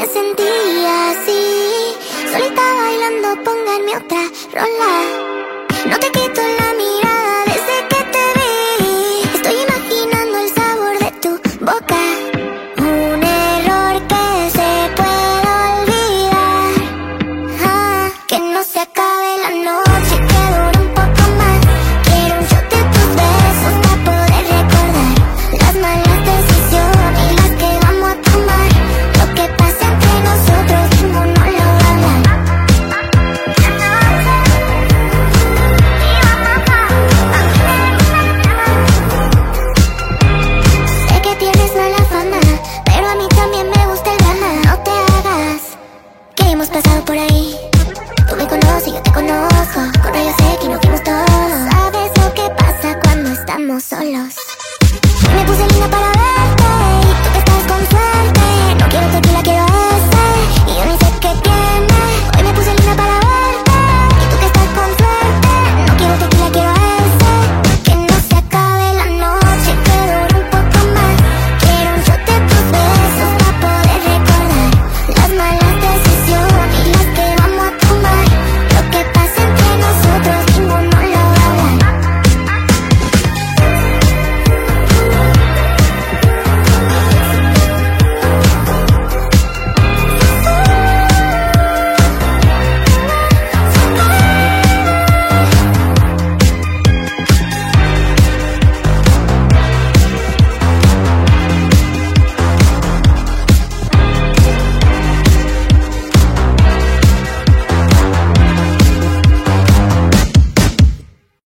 me sentía así. Solita bailando, pónganme otra rola.